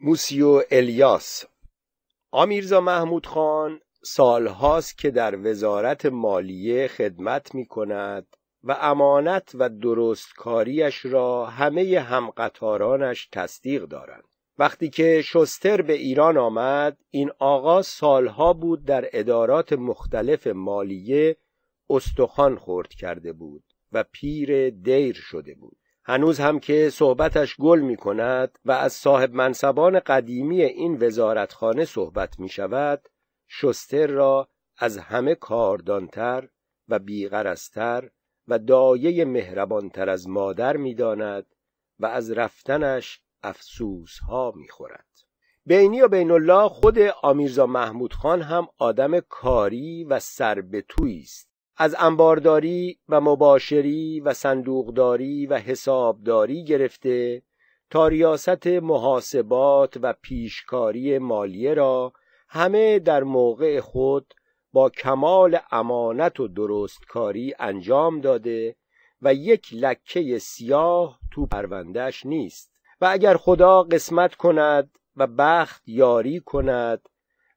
موسیو الیاس. آمیرزا محمود خان سالهاست که در وزارت مالیه خدمت می کند و امانت و درستکاریش را همه همقطارانش تصدیق دارند. وقتی که شستر به ایران آمد این آقا سالها بود در ادارات مختلف مالیه استخوان خورد کرده بود و پیر دیر شده بود. هنوز هم که صحبتش گل می کند و از صاحب منصبان قدیمی این وزارتخانه صحبت می شود شستر را از همه کاردانتر و بیغرستر و دایه مهربانتر از مادر می‌داند و از رفتنش افسوس ها می‌خورد. بینی و بین الله خود آمیرزا محمود خان هم آدم کاری و سربتویی است. از انبارداری و مباشری و صندوقداری و حسابداری گرفته تا ریاست محاسبات و پیشکاری مالیه را همه در موقع خود با کمال امانت و درستکاری انجام داده و یک لکه سیاه تو پروندهش نیست. و اگر خدا قسمت کند و بخت یاری کند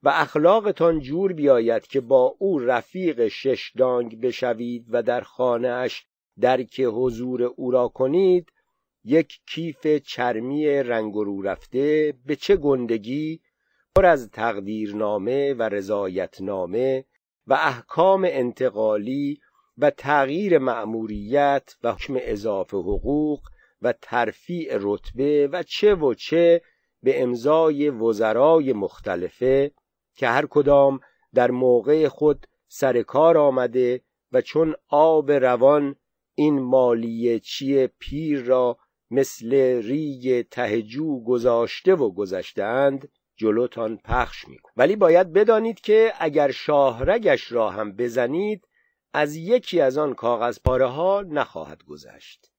و اخلاقتان جور بیاید که با او رفیق شش دانگ بشوید و در خانهاش درک حضور او را کنید یک کیف چرمی رنگ رو رفته به چه گندگی پر از تقدیرنامه و رضایتنامه و احکام انتقالی و تغییر مأموریت و حکم اضافه حقوق و ترفیع رتبه و چه و چه به امضای وزرای مختلفه. که هر کدام در موقع خود سر کار آمده و چون آب روان این مالیه چی پیر را مثل ریگ تهجو گذاشته و گذشتند جلوتان پخش میکن ولی باید بدانید که اگر شاهرگش را هم بزنید از یکی از آن کاغذ پاره ها نخواهد گذشت.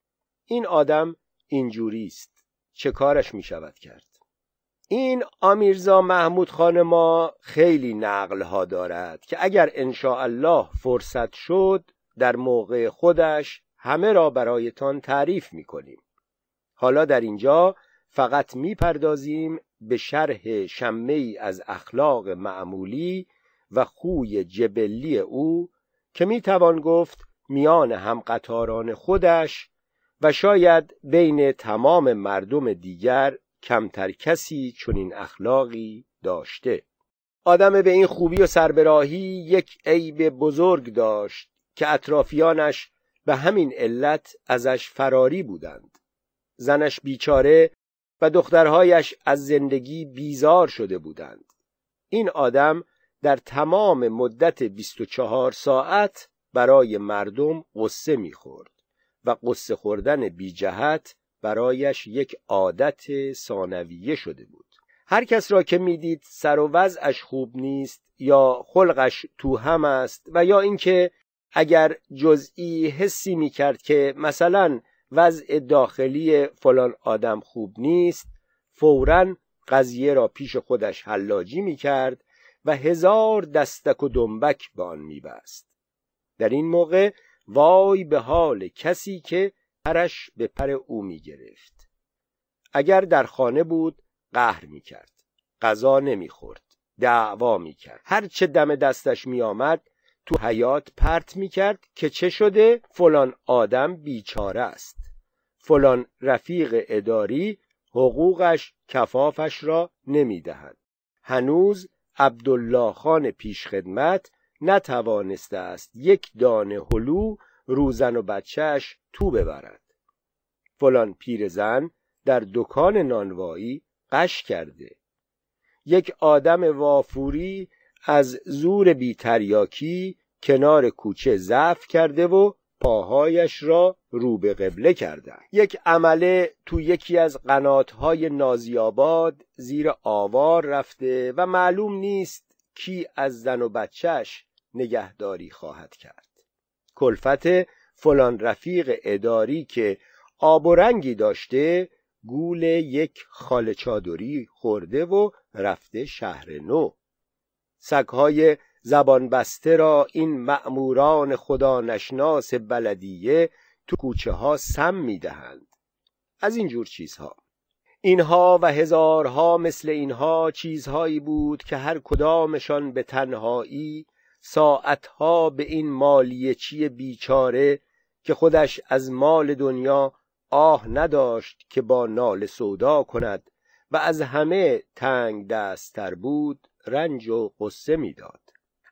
این آدم اینجوری است چه کارش می شود کرد؟ این آمیرزا محمود خان ما خیلی نقل ها دارد که اگر الله فرصت شد در موقع خودش همه را برایتان تعریف می کنیم حالا در اینجا فقط می‌پردازیم به شرح شمه ای از اخلاق معمولی و خوی جبلی او که می‌توان گفت میان هم قطاران خودش و شاید بین تمام مردم دیگر کمتر کسی چنین اخلاقی داشته. آدم به این خوبی و سربراهی یک عیب بزرگ داشت که اطرافیانش به همین علت ازش فراری بودند. زنش بیچاره و دخترهایش از زندگی بیزار شده بودند. این آدم در تمام مدت 24 ساعت برای مردم قصه می‌خورد و قصه خوردن بی جهت برایش یک عادت ثانویه شده بود. هر کس را که می‌دید سر و وضعش خوب نیست یا خلقش تو هم است و یا اینکه اگر جزئی حسی می‌کرد که مثلا وضع داخلی فلان آدم خوب نیست فورا قضیه را پیش خودش حلاجی می‌کرد و هزار دستک و دنبک به آن میبست. در این موقع وای به حال کسی که پرش به پر او می‌گرفت. اگر در خانه بود قهر می‌کرد. غذا نمی‌خورد. دعوا می‌کرد. هر چه دم دستش میآمد تو حیات پرت می‌کرد که چه شده؟ فلان آدم بیچاره است. فلان رفیق اداری حقوقش کفافش را نمی‌دهد. هنوز عبدالله خان پیشخدمت نتوانسته است یک دانه هلو روزن و بچهش تو ببرد. فلان پیرزن در دکان نانوایی قش کرده. یک آدم وافوری از زور بیتریاکی کنار کوچه ضعف کرده و پاهایش را رو به قبله کردن یک عمله تو یکی از قناتهای نازیاباد زیر آوار رفته و معلوم نیست کی از زن و بچهش نگهداری خواهد کرد. کلفت فلان رفیق اداری که آب و رنگی داشته گول یک خال چادری خورده و رفته شهر نو. سگهای زبان بسته را این مأموران خدا نشناس بلدیه تو کوچه ها سم می‌دهند. از این جور چیزها. اینها و هزارها مثل اینها چیزهایی بود که هر کدامشان به تنهایی ساعتها به این مالیچی بیچاره که خودش از مال دنیا آه نداشت که با نال سودا کند و از همه تنگ دستتر بود رنج و قصه می‌داد.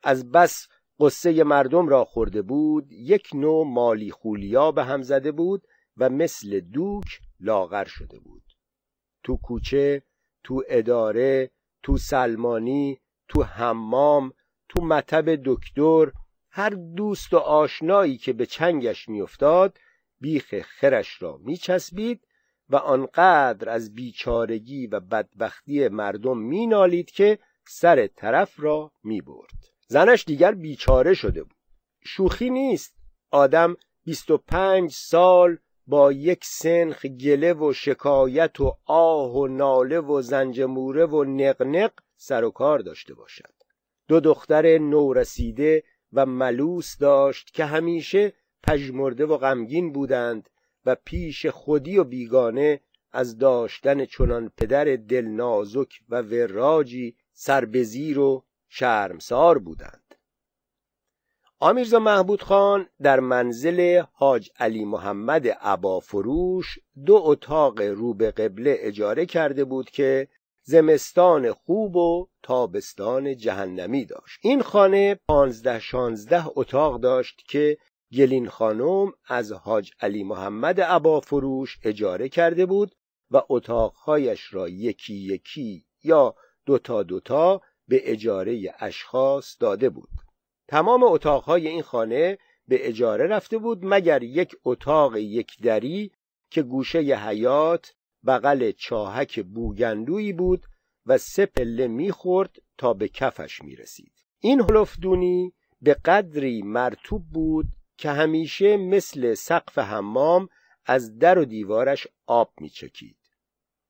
از بس قصه مردم را خورده بود یک نوع مالی خولیا به هم زده بود و مثل دوک لاغر شده بود. تو کوچه تو اداره تو سلمانی تو حمام تو مطب دکتر هر دوست و آشنایی که به چنگش میافتاد بیخ خرش را میچسبید و آنقدر از بیچارگی و بدبختی مردم مینالید که سر طرف را می‌برد. زنش دیگر بیچاره شده بود. شوخی نیست. آدم بیست و پنج سال با یک سنخ گله و شکایت و آه و ناله و زنجموره و نقنق سر و کار داشته باشد. دو دختر نورسیده و ملوس داشت که همیشه پژمرده و غمگین بودند و پیش خودی و بیگانه از داشتن چنان پدر دلنازک و وراجی سربزیر و شرمسار بودند. آمیرزا محمود خان در منزل حاج علی محمد عبافروش دو اتاق رو به قبله اجاره کرده بود که زمستان خوب و تابستان جهنمی داشت. این خانه پانزده شانزده اتاق داشت که گلین خانم از حاج علی محمد عبافروش اجاره کرده بود و اتاقهایش را یکی یکی یا دوتا دوتا به اجاره اشخاص داده بود. تمام اتاقهای این خانه به اجاره رفته بود مگر یک اتاق یک دری که گوشه حیات بغل چاهک بوگندویی بود و سه پله می‌خورد تا به کفش می‌رسید. این هلفدونی به قدری مرتوب بود که همیشه مثل سقف حمام از در و دیوارش آب میچکید.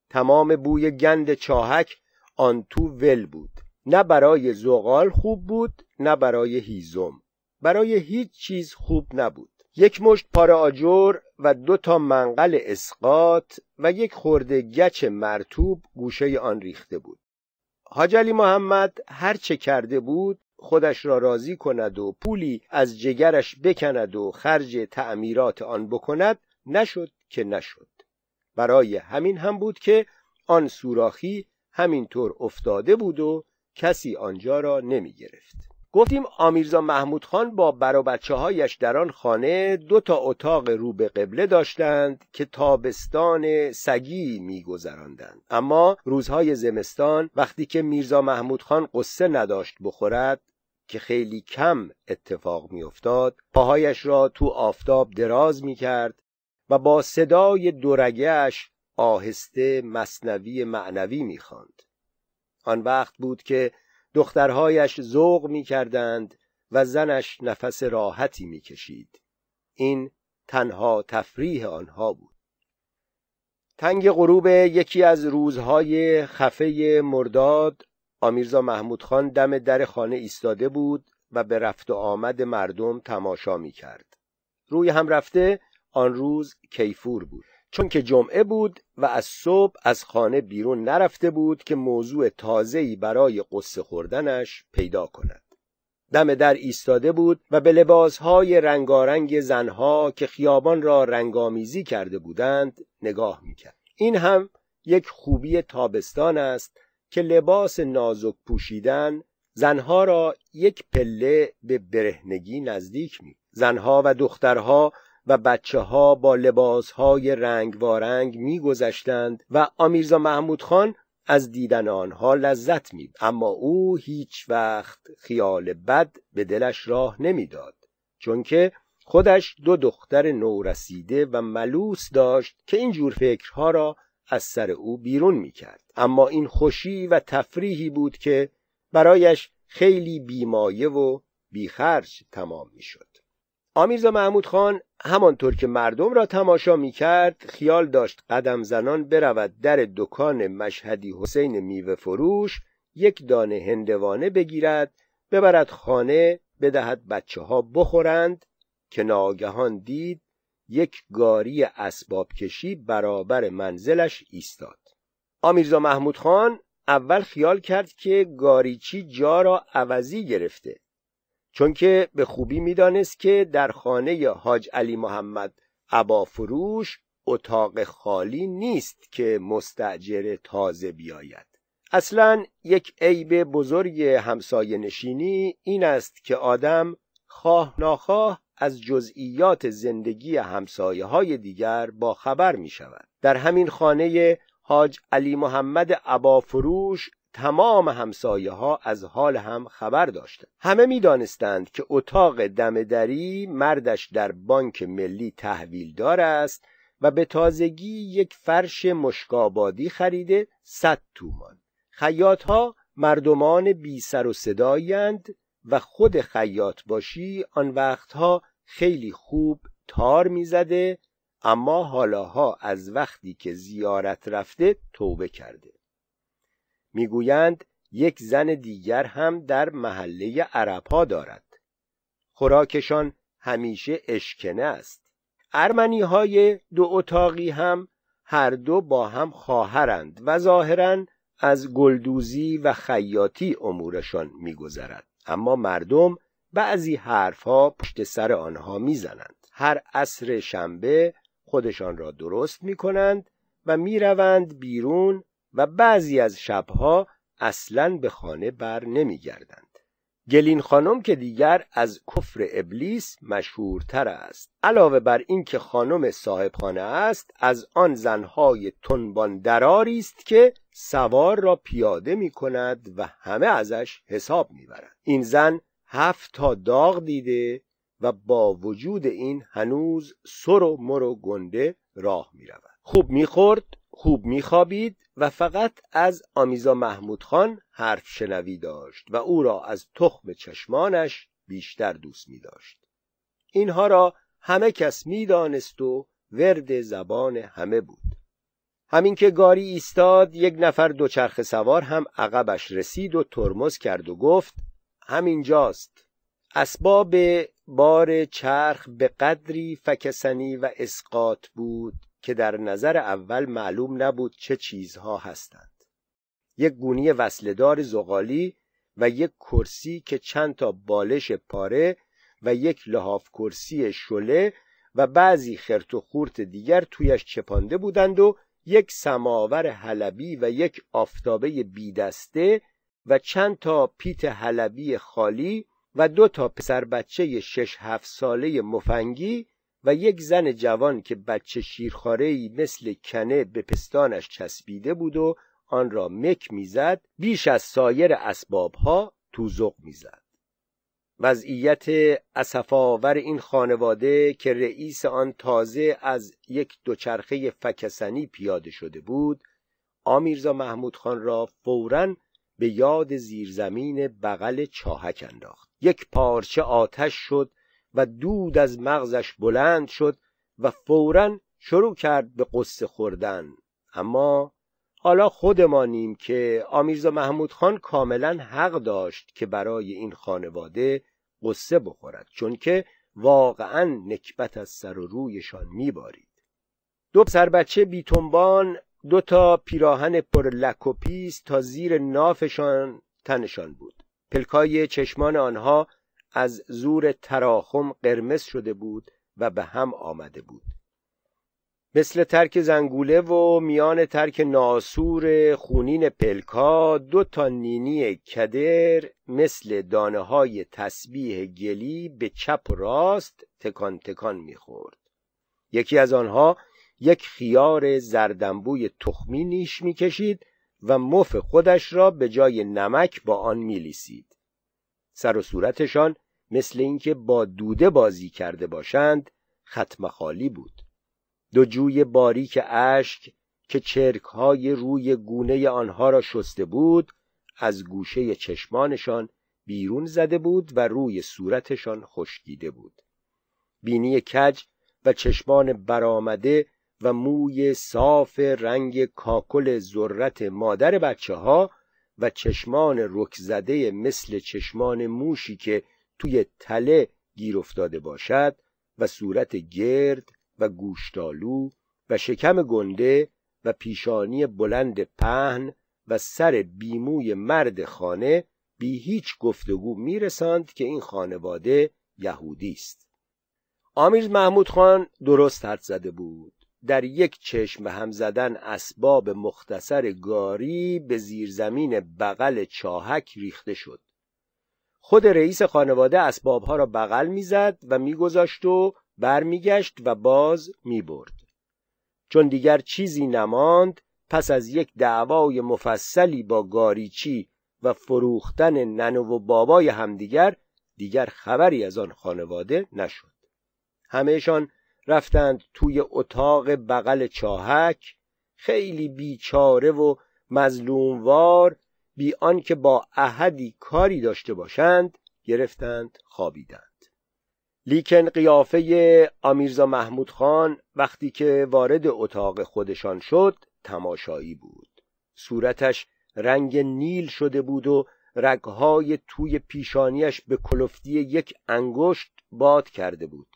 تمام بوی گند چاهک آن تو ول بود. نه برای زغال خوب بود نه برای هیزم. برای هیچ چیز خوب نبود. یک مشت پاره آجر و دو تا منقل اسقاط و یک خورده گچ مرتوب گوشه آن ریخته بود. حاجلی محمد هر چه کرده بود خودش را راضی کند و پولی از جگرش بکند و خرج تعمیرات آن بکند نشد که نشد. برای همین هم بود که آن سوراخی همینطور افتاده بود و کسی آنجا را نمی گرفت گفتیم آمیرزا محمود خان با بر هایش در آن خانه دو تا اتاق رو به قبله داشتند که تابستان سگی میگذراندند. اما روزهای زمستان وقتی که میرزا محمود خان قصه نداشت بخورد که خیلی کم اتفاق میافتاد پاهایش را تو آفتاب دراز می‌کرد و با صدای دورگهش آهسته مصنوی معنوی می‌خواند. آن وقت بود که دخترهایش ذوق می‌کردند و زنش نفس راحتی می‌کشید این تنها تفریح آنها بود تنگ غروب یکی از روزهای خفه مرداد آمیرزا محمود خان دم در خانه ایستاده بود و به رفت و آمد مردم تماشا می کرد. روی هم رفته آن روز کیفور بود. چون که جمعه بود و از صبح از خانه بیرون نرفته بود که موضوع تازه‌ای برای قصه خوردنش پیدا کند. دم در ایستاده بود و به لباسهای رنگارنگ زنها که خیابان را رنگامیزی کرده بودند نگاه می‌کرد. این هم یک خوبی تابستان است که لباس نازک پوشیدن زنها را یک پله به برهنگی نزدیک می زنها و دخترها و بچه ها با لباس های رنگ وارنگ می گذشتند و آمیرزا محمود خان از دیدن آنها لذت می اما او هیچ وقت خیال بد به دلش راه نمی‌داد چون که خودش دو دختر نورسیده و ملوس داشت که این جور فکرها را از سر او بیرون می کرد. اما این خوشی و تفریحی بود که برایش خیلی بیمایه و بیخرج تمام می شد. آمیرزا محمود خان همانطور که مردم را تماشا می کرد خیال داشت قدم زنان برود در دکان مشهدی حسین میوه فروش یک دانه هندوانه بگیرد ببرد خانه بدهد بچه ها بخورند که ناگهان دید یک گاری اسباب کشی برابر منزلش ایستاد. آمیرزا محمود خان اول خیال کرد که گاریچی جا را عوضی گرفته. چون که به خوبی می‌دانست که در خانه حاج علی محمد فروش اتاق خالی نیست که مستجر تازه بیاید. اصلا یک عیب بزرگ همسایه نشینی این است که آدم خواه ناخواه از جزئیات زندگی همسایه های دیگر با خبر می شود در همین خانه حاج علی محمد عبافروش تمام همسایه ها از حال هم خبر داشتند. همه می دانستند که اتاق دمدری مردش در بانک ملی تحویلدار است و به تازگی یک فرش مشکابادی خریده صد تومان. خیاط ها مردمان بی سر و صدایند و خود خیاط باشی آن وقتها خیلی خوب تار می‌زده اما حالاها از وقتی که زیارت رفته توبه کرده. می‌گویند یک زن دیگر هم در محله عربها دارد. خوراکشان همیشه اشکنه است. ارمنی های دو اتاقی هم هر دو با هم خواهرند و ظاهرا از گلدوزی و خیاطی امورشان میگذرد. اما مردم بعضی حرفها پشت سر آنها می‌زنند. هر عصر شنبه خودشان را درست می کنند و می‌روند بیرون و بعضی از شبها اصلا به خانه بر نمیگردند. گلین خانم که دیگر از کفر ابلیس مشهورتر است. علاوه بر اینکه خانم صاحب خانه است از آن زنهای تنبان دراری است که سوار را پیاده می کند و همه ازش حساب می‌برند. این زن هفت تا داغ دیده و با وجود این هنوز سر و مر و گنده راه می رود. خوب می‌خورد خوب میخوابید و فقط از آمیزا محمود خان حرف شنوی داشت و او را از تخم چشمانش بیشتر دوست می داشت. اینها را همه کس می‌دانست و ورد زبان همه بود همین که گاری ایستاد یک نفر دوچرخه سوار هم عقبش رسید و ترمز کرد و گفت همینجاست اسباب بار چرخ به قدری فکسنی و اسقاط بود که در نظر اول معلوم نبود چه چیزها هستند. یک گونی وصلدار زغالی و یک کرسی که چند تا بالش پاره و یک لحاف کرسی شله و بعضی خرت و خورت دیگر تویش چپانده بودند و یک سماور حلبی و یک آفتابه بیدسته و چند تا پیت حلبی خالی و دو تا پسر بچه شش هفت ساله مفنگی و یک زن جوان که بچه شیرخارهی مثل کنه به پستانش چسبیده بود و آن را مک می‌زد بیش از سایر اسبابها توزق می‌زد. وضعیت اسفاور این خانواده که رئیس آن تازه از یک دوچرخه فکسنی پیاده شده بود آمیرزا محمود خان را فوراً به یاد زیرزمین بغل چاهک انداخت. یک پارچه آتش شد و دود از مغزش بلند شد و فورا شروع کرد به قصه خوردن. اما حالا خودمانیم که آمیرزا محمود خان کاملا حق داشت که برای این خانواده قصه بخورد چون که واقعا نکبت از سر و رویشان میبارید. دو پسر بچه بیتنبان دو تا پیراهن پر لک و تا زیر نافشان تنشان بود. پلکای چشمان آنها از زور تراخم قرمز شده بود و به هم آمده بود. مثل ترک زنگوله و میان ترک ناسور خونین پلکا دو تا نینی کدر مثل دانه های تسبیح گلی به چپ و راست تکان تکان می‌خورد. یکی از آنها یک خیار زردنبوی تخمی نیش می‌کشید و مف خودش را به جای نمک با آن میلیسید. سر و صورتشان مثل اینکه با دوده بازی کرده باشند ختم خالی بود. دو جوی باریک اشک که چرک های روی گونه آنها را شسته بود از گوشه چشمانشان بیرون زده بود و روی صورتشان خشکیده بود. بینی کج و چشمان برآمده و موی صاف رنگ کاکل ذرت مادر بچه ها و چشمان رک زده مثل چشمان موشی که توی تله گیر افتاده باشد و صورت گرد و گوشتالو و شکم گنده و پیشانی بلند پهن و سر بیموی مرد خانه بی هیچ گفتگو میرساند که این خانواده یهودی است. آمیرز محمود خان درست حد زده بود. در یک چشم هم زدن اسباب مختصر گاری به زیرزمین بغل چاهک ریخته شد. خود رئیس خانواده اسبابها را بغل می‌زد و میگذاشت و برمیگشت و باز می‌برد. چون دیگر چیزی نماند پس از یک دعوای مفصلی با گاریچی و فروختن ننو و بابای همدیگر دیگر خبری از آن خانواده نشد. همهشان رفتند توی اتاق بغل چاهک خیلی بیچاره و مظلوموار بی آنکه با احدی کاری داشته باشند گرفتند خوابیدند. لیکن قیافه آمیرزا محمود خان وقتی که وارد اتاق خودشان شد تماشایی بود. صورتش رنگ نیل شده بود و رگهای توی پیشانیش به کلفتی یک انگشت باد کرده بود.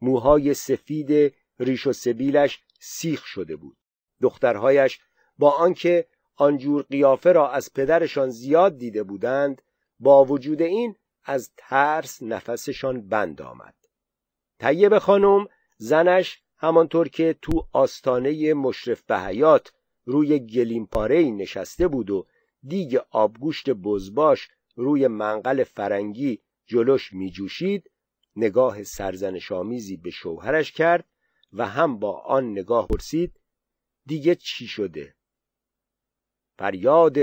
موهای سفید ریش و سبیلش سیخ شده بود. دخترهایش با آنکه آنجور قیافه را از پدرشان زیاد دیده بودند با وجود این از ترس نفسشان بند آمد. طیب خانم زنش همانطور که تو آستانه مشرف به حیات روی گلیمپاره نشسته بود و دیگ آبگوشت بزباش روی منقل فرنگی جلوش میجوشید نگاه سرزنشآمیزی به شوهرش کرد و هم با آن نگاه پرسید دیگه چی شده؟ فریاد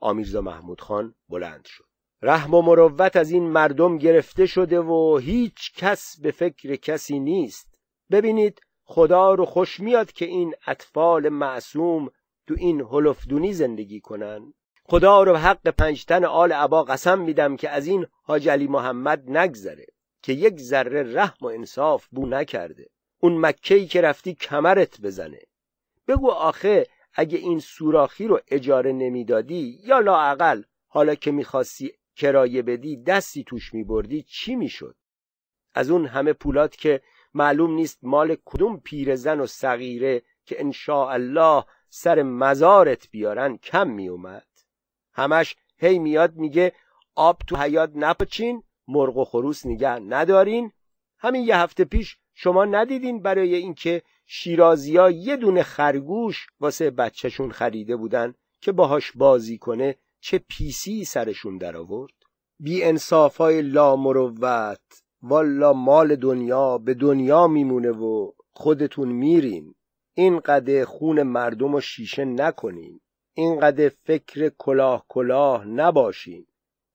آمیرزا محمود خان بلند شد. رحم و مروت از این مردم گرفته شده و هیچ کس به فکر کسی نیست. ببینید خدا رو خوش میاد که این اطفال معصوم تو این هلفدونی زندگی کنن. خدا رو حق پنجتن آل عبا قسم میدم که از این حاج علی محمد نگذره که یک ذره رحم و انصاف بو نکرده. اون مکهی که رفتی کمرت بزنه. بگو آخه اگه این سوراخی رو اجاره نمی‌دادی یا لاعقل حالا که می‌خواستی کرایه بدی دستی توش میبردی چی می‌شد؟ از اون همه پولات که معلوم نیست مال کدوم پیرزن و صغیره که ان الله سر مزارت بیارن کم میومد همش هی میاد میگه آب تو حیات نپچین مرغ و خروس نگه ندارین. همین یه هفته پیش شما ندیدین برای اینکه شیرازیا یه دونه خرگوش واسه بچهشون خریده بودن که باهاش بازی کنه چه پیسی سرشون در آورد بی انصافای لا مروت والا مال دنیا به دنیا میمونه و خودتون میرین. اینقدر خون مردم رو شیشه نکنین. اینقدر فکر کلاه کلاه نباشین.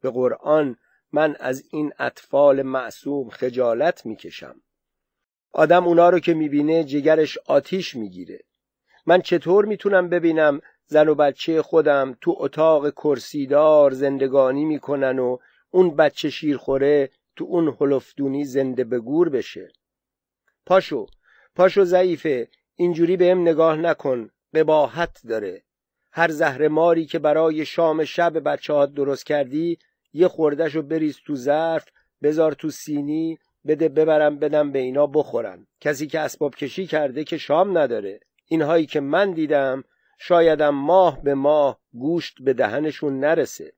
به قرآن من از این اطفال معصوم خجالت می‌کشم. آدم اونا رو که می‌بینه جگرش آتیش می‌گیره. من چطور می‌تونم ببینم زن و بچه خودم تو اتاق کرسیدار زندگانی می‌کنن و اون بچه شیرخوره تو اون هلفدونی زنده به گور بشه؟ پاشو پاشو ضعیفه اینجوری بهم نگاه نکن قباحت داره. هر زهر ماری که برای شام شب بچه ها درست کردی یه خوردش رو بریز تو ظرف بذار تو سینی بده ببرم بدم به اینا بخورن کسی که اسباب کشی کرده که شام نداره. اینهایی که من دیدم شایدم ماه به ماه گوشت به دهنشون نرسه.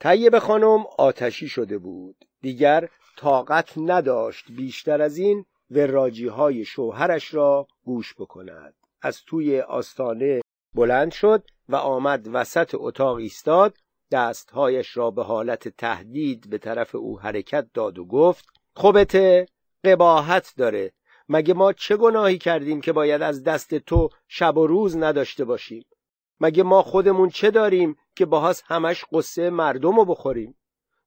طیب خانم آتشی شده بود. دیگر طاقت نداشت بیشتر از این وراجی های شوهرش را گوش بکند. از توی آستانه بلند شد و آمد وسط اتاق ایستاد. دستهایش را به حالت تهدید به طرف او حرکت داد و گفت خوبته قباحت داره. مگه ما چه گناهی کردیم که باید از دست تو شب و روز نداشته باشیم؟ مگه ما خودمون چه داریم که باهاس همش قصه مردم رو بخوریم؟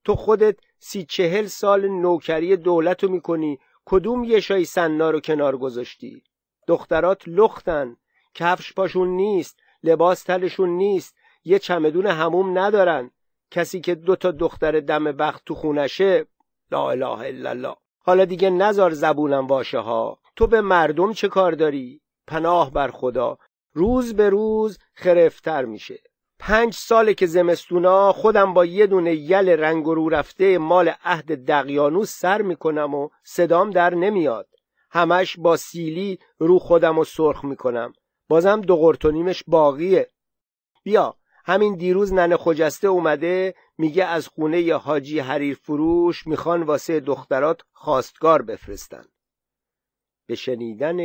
تو خودت سی چهل سال نوکری دولت رو می‌کنی کدوم یه شای سنا رو کنار گذاشتی؟ دخترات لختن کفش پاشون نیست لباس تلشون نیست یه چمدون هموم ندارن. کسی که دو تا دختر دم بخت تو خونشه لا اله الا الله. حالا دیگه نزار زبونم واشه ها. تو به مردم چه کار داری؟ پناه بر خدا. روز به روز خرفتر میشه. پنج ساله که زمستونا خودم با یه دونه یل رنگ رو رفته مال عهد دقیانوس سر می‌کنم و صدام در نمیاد. همش با سیلی رو خودم و سرخ می‌کنم. بازم دو قرتونیمش باقیه. بیا. همین دیروز ننه خجسته اومده میگه از خونه حاجی حریر فروش می‌خوان واسه دخترات خواستگار بفرستن. به شنیدن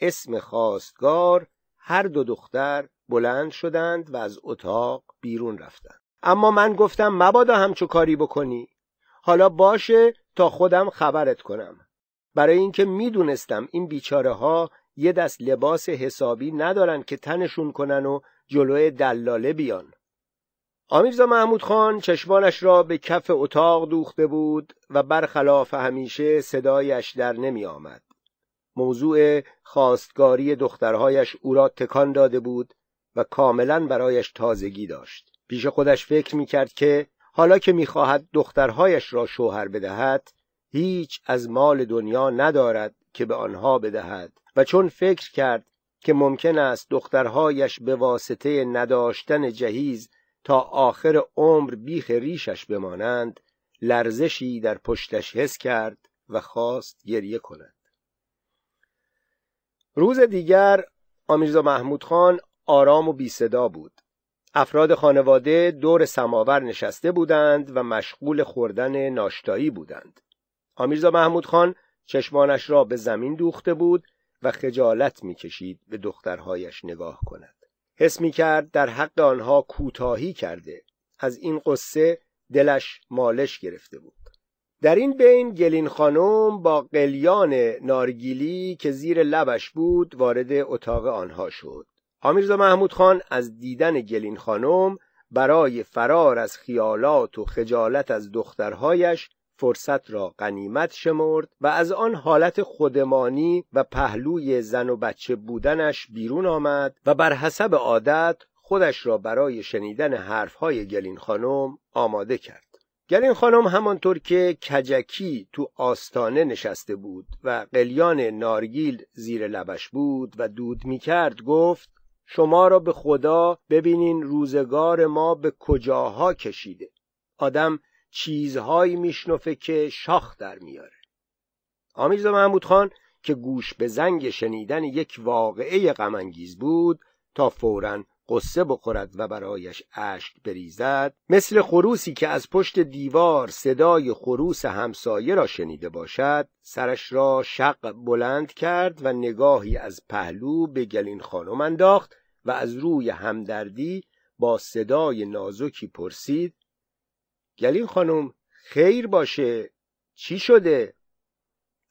اسم خواستگار هر دو دختر بلند شدند و از اتاق بیرون رفتند. اما من گفتم مبادا همچو کاری بکنی. حالا باشه تا خودم خبرت کنم. برای اینکه می‌دونستم این بیچاره ها یه دست لباس حسابی ندارن که تنشون کنن و جلوی دلاله بیان آمیرزا محمود خان چشمانش را به کف اتاق دوخته بود و برخلاف همیشه صدایش در نمی آمد. موضوع خواستگاری دخترهایش او را تکان داده بود و کاملا برایش تازگی داشت. پیش خودش فکر می کرد که حالا که می‌خواهد دخترهایش را شوهر بدهد هیچ از مال دنیا ندارد که به آنها بدهد و چون فکر کرد که ممکن است دخترهایش به واسطه نداشتن جهیز تا آخر عمر بیخ ریشش بمانند لرزشی در پشتش حس کرد و خواست گریه کند. روز دیگر آمیرزا محمود خان آرام و بی صدا بود. افراد خانواده دور سماور نشسته بودند و مشغول خوردن ناشتایی بودند. آمیرزا محمود خان چشمانش را به زمین دوخته بود و خجالت می‌کشید به دخترهایش نگاه کند. حس می کرد در حق آنها کوتاهی کرده. از این قصه دلش مالش گرفته بود. در این بین گلین خانم با قلیان نارگیلی که زیر لبش بود وارد اتاق آنها شد. آمیرزا محمود خان از دیدن گلین خانم برای فرار از خیالات و خجالت از دخترهایش فرصت را غنیمت شمرد و از آن حالت خودمانی و پهلوی زن و بچه بودنش بیرون آمد و بر حسب عادت خودش را برای شنیدن حرفهای گلین خانم آماده کرد. گلین خانم همانطور که کجکی تو آستانه نشسته بود و قلیان نارگیل زیر لبش بود و دود می کرد گفت شما را به خدا ببینین روزگار ما به کجاها کشیده. آدم چیزهایی میشنفه که شاخ در میاره. آمیرزا محمود خان که گوش به زنگ شنیدن یک واقعه غمانگیز بود تا فورا قصه بخورد و برایش اشک بریزد مثل خروسی که از پشت دیوار صدای خروس همسایه را شنیده باشد سرش را شق بلند کرد و نگاهی از پهلو به گلین خانم انداخت و از روی همدردی با صدای نازکی پرسید گلین خانم خیر باشه. چی شده؟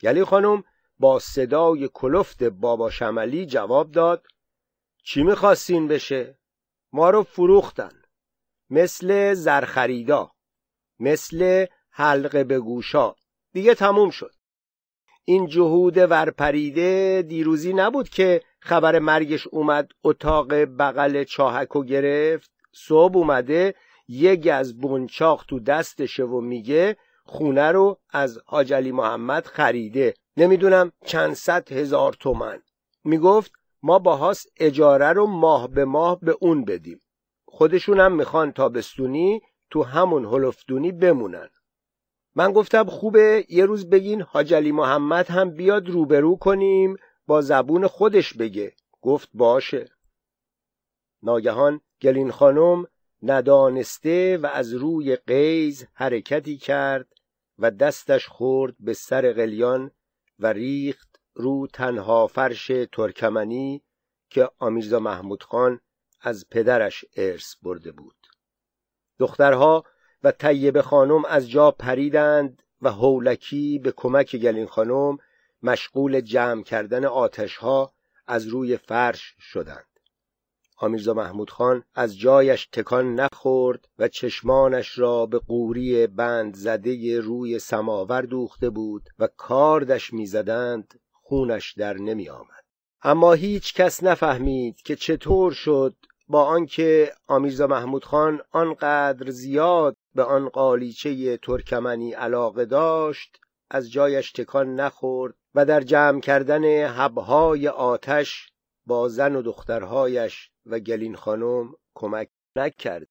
گلین خانم با صدای کلفت بابا شملی جواب داد چی می‌خواستین بشه؟ ما رو فروختن. مثل زرخریدا مثل حلقه به گوشا. دیگه تموم شد. این جهود ورپریده دیروزی نبود که خبر مرگش اومد اتاق بغل چاهکو گرفت. صبح اومده یه گز بنچاق تو دستشه و میگه خونه رو از حاج محمد خریده. نمی‌دونم چند صد هزار تومن می‌گفت ما باهاس اجاره رو ماه به ماه به اون بدیم. خودشونم می‌خوان تابستونی تو همون هلفدونی بمونن. من گفتم خوبه یه روز بگین حاج محمد هم بیاد روبرو کنیم با زبون خودش بگه. گفت باشه. ناگهان گلین خانم ندانسته و از روی قیز حرکتی کرد و دستش خورد به سر قلیان و ریخت رو تنها فرش ترکمنی که آمیرزا محمود خان از پدرش ارث برده بود. دخترها و طیب خانم از جا پریدند و هولکی به کمک گلین خانم مشغول جمع کردن آتشها از روی فرش شدند. آمیرزا محمود خان از جایش تکان نخورد و چشمانش را به قوری بند زده روی سماور دوخته بود و کاردش می‌زدند خونش در نمی آمد. اما هیچ کس نفهمید که چطور شد با آنکه آمیرزا محمود خان آنقدر زیاد به آن قالیچه ترکمنی علاقه داشت از جایش تکان نخورد و در جمع کردن حبهای آتش با زن و دخترهایش و گلین خانم کمک نکرد